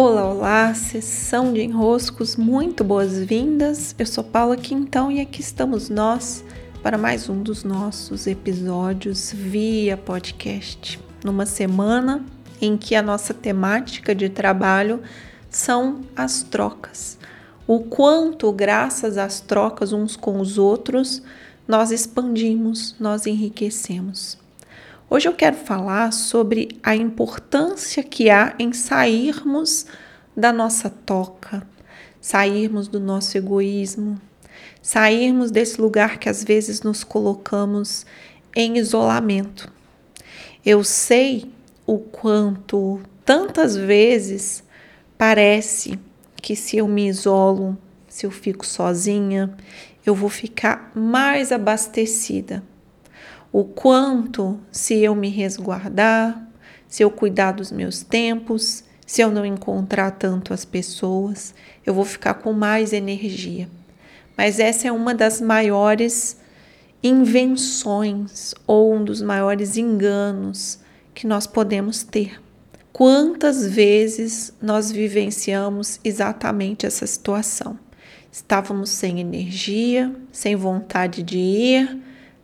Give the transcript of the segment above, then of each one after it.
Olá, olá, sessão de enroscos, muito boas-vindas. Eu sou Paula Quintão e aqui estamos nós para mais um dos nossos episódios via podcast. Numa semana em que a nossa temática de trabalho são as trocas. O quanto, graças às trocas uns com os outros, nós expandimos, nós enriquecemos. Hoje eu quero falar sobre a importância que há em sairmos da nossa toca, sairmos do nosso egoísmo, sairmos desse lugar que às vezes nos colocamos em isolamento. Eu sei o quanto tantas vezes parece que se eu me isolo, se eu fico sozinha, eu vou ficar mais abastecida o quanto, se eu me resguardar, se eu cuidar dos meus tempos, se eu não encontrar tanto as pessoas, eu vou ficar com mais energia. Mas essa é uma das maiores invenções ou um dos maiores enganos que nós podemos ter. Quantas vezes nós vivenciamos exatamente essa situação? Estávamos sem energia, sem vontade de ir,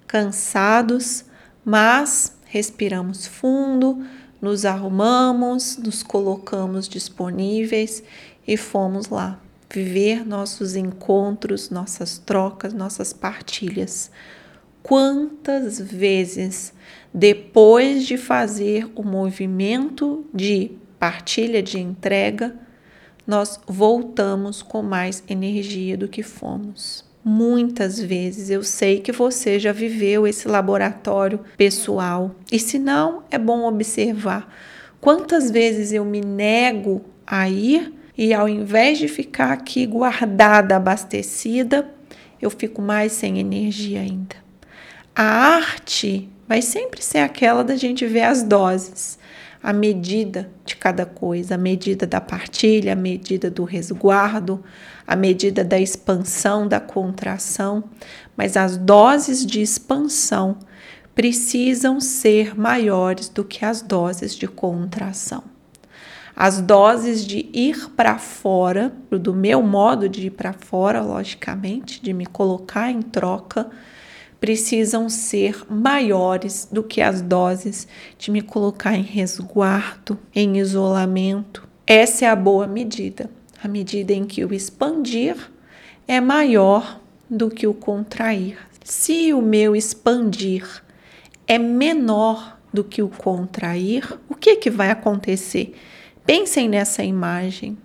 cansados, mas respiramos fundo, nos arrumamos, nos colocamos disponíveis e fomos lá viver nossos encontros, nossas trocas, nossas partilhas. Quantas vezes, depois de fazer o movimento de partilha, de entrega, nós voltamos com mais energia do que fomos? Muitas vezes. Eu sei que você já viveu esse laboratório pessoal, e se não, é bom observar. Quantas vezes eu me nego a ir e ao invés de ficar aqui guardada, abastecida, eu fico mais sem energia ainda. A arte vai sempre ser aquela da gente ver as doses a medida de cada coisa, a medida da partilha, a medida do resguardo, a medida da expansão, da contração, mas as doses de expansão precisam ser maiores do que as doses de contração. As doses de ir para fora, do meu modo de ir para fora, logicamente, de me colocar em troca, precisam ser maiores do que as doses de me colocar em resguardo, em isolamento. Essa é a boa medida, a medida em que o expandir é maior do que o contrair. Se o meu expandir é menor do que o contrair, o que, que vai acontecer? Pensem nessa imagem.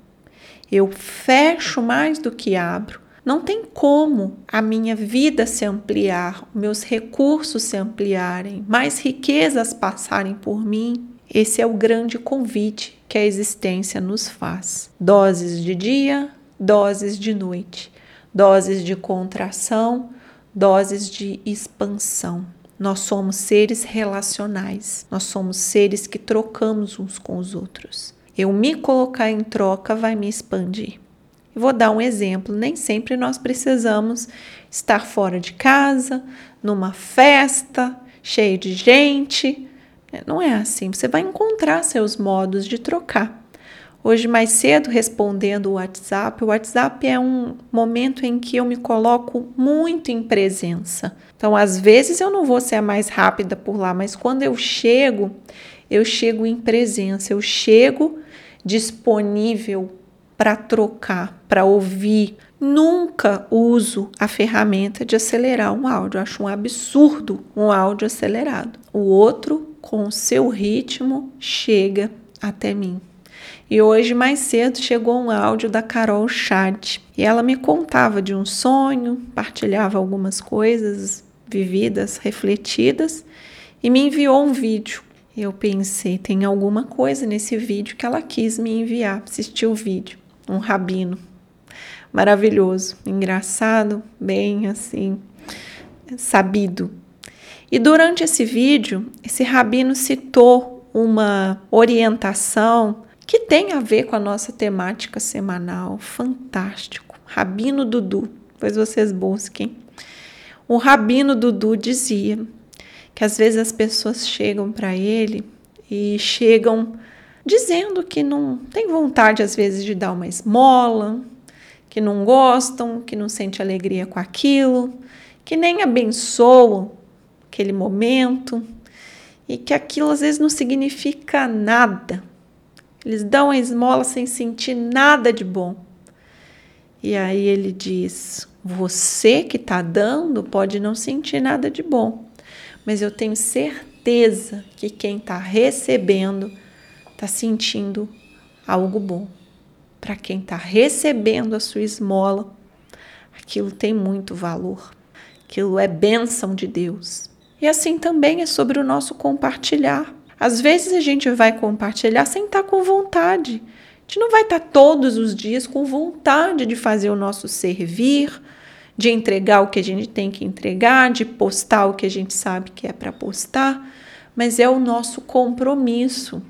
Eu fecho mais do que abro não tem como a minha vida se ampliar, meus recursos se ampliarem, mais riquezas passarem por mim. Esse é o grande convite que a existência nos faz. Doses de dia, doses de noite, doses de contração, doses de expansão. Nós somos seres relacionais, nós somos seres que trocamos uns com os outros. Eu me colocar em troca vai me expandir. Vou dar um exemplo: nem sempre nós precisamos estar fora de casa, numa festa, cheio de gente. Não é assim. Você vai encontrar seus modos de trocar. Hoje, mais cedo, respondendo o WhatsApp, o WhatsApp é um momento em que eu me coloco muito em presença. Então, às vezes, eu não vou ser a mais rápida por lá, mas quando eu chego, eu chego em presença, eu chego disponível para trocar, para ouvir. Nunca uso a ferramenta de acelerar um áudio. acho um absurdo um áudio acelerado. O outro, com o seu ritmo, chega até mim. E hoje, mais cedo, chegou um áudio da Carol Chad. E ela me contava de um sonho, partilhava algumas coisas vividas, refletidas, e me enviou um vídeo. Eu pensei, tem alguma coisa nesse vídeo que ela quis me enviar, assistir o vídeo um rabino maravilhoso, engraçado, bem assim, sabido. E durante esse vídeo, esse rabino citou uma orientação que tem a ver com a nossa temática semanal. Fantástico. Rabino Dudu, pois vocês busquem. O rabino Dudu dizia que às vezes as pessoas chegam para ele e chegam dizendo que não tem vontade às vezes de dar uma esmola, que não gostam, que não sente alegria com aquilo, que nem abençoam aquele momento e que aquilo às vezes não significa nada. Eles dão a esmola sem sentir nada de bom. E aí ele diz: Você que está dando pode não sentir nada de bom, mas eu tenho certeza que quem está recebendo está sentindo algo bom. Para quem está recebendo a sua esmola, aquilo tem muito valor, aquilo é bênção de Deus. E assim também é sobre o nosso compartilhar. Às vezes a gente vai compartilhar sem estar tá com vontade. A gente não vai estar tá todos os dias com vontade de fazer o nosso servir, de entregar o que a gente tem que entregar, de postar o que a gente sabe que é para postar, mas é o nosso compromisso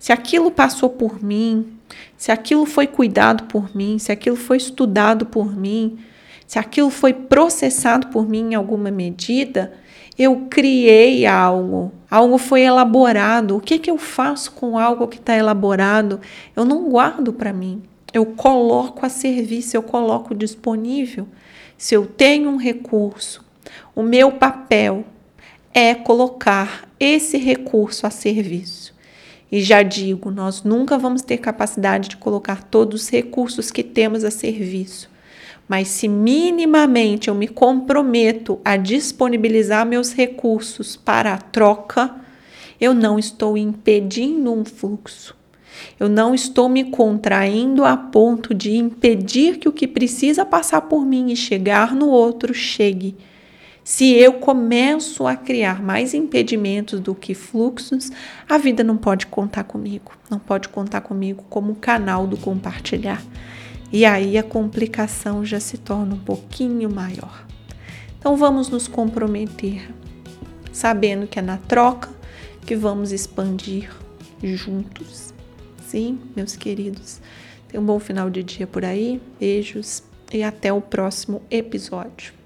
se aquilo passou por mim, se aquilo foi cuidado por mim, se aquilo foi estudado por mim, se aquilo foi processado por mim em alguma medida, eu criei algo, algo foi elaborado. O que, que eu faço com algo que está elaborado? Eu não guardo para mim, eu coloco a serviço, eu coloco disponível. Se eu tenho um recurso, o meu papel é colocar esse recurso a serviço. E já digo, nós nunca vamos ter capacidade de colocar todos os recursos que temos a serviço. Mas se minimamente eu me comprometo a disponibilizar meus recursos para a troca, eu não estou impedindo um fluxo. Eu não estou me contraindo a ponto de impedir que o que precisa passar por mim e chegar no outro chegue se eu começo a criar mais impedimentos do que fluxos, a vida não pode contar comigo, não pode contar comigo como canal do compartilhar. E aí a complicação já se torna um pouquinho maior. Então vamos nos comprometer, sabendo que é na troca que vamos expandir juntos. Sim, meus queridos. Tenham um bom final de dia por aí. Beijos e até o próximo episódio.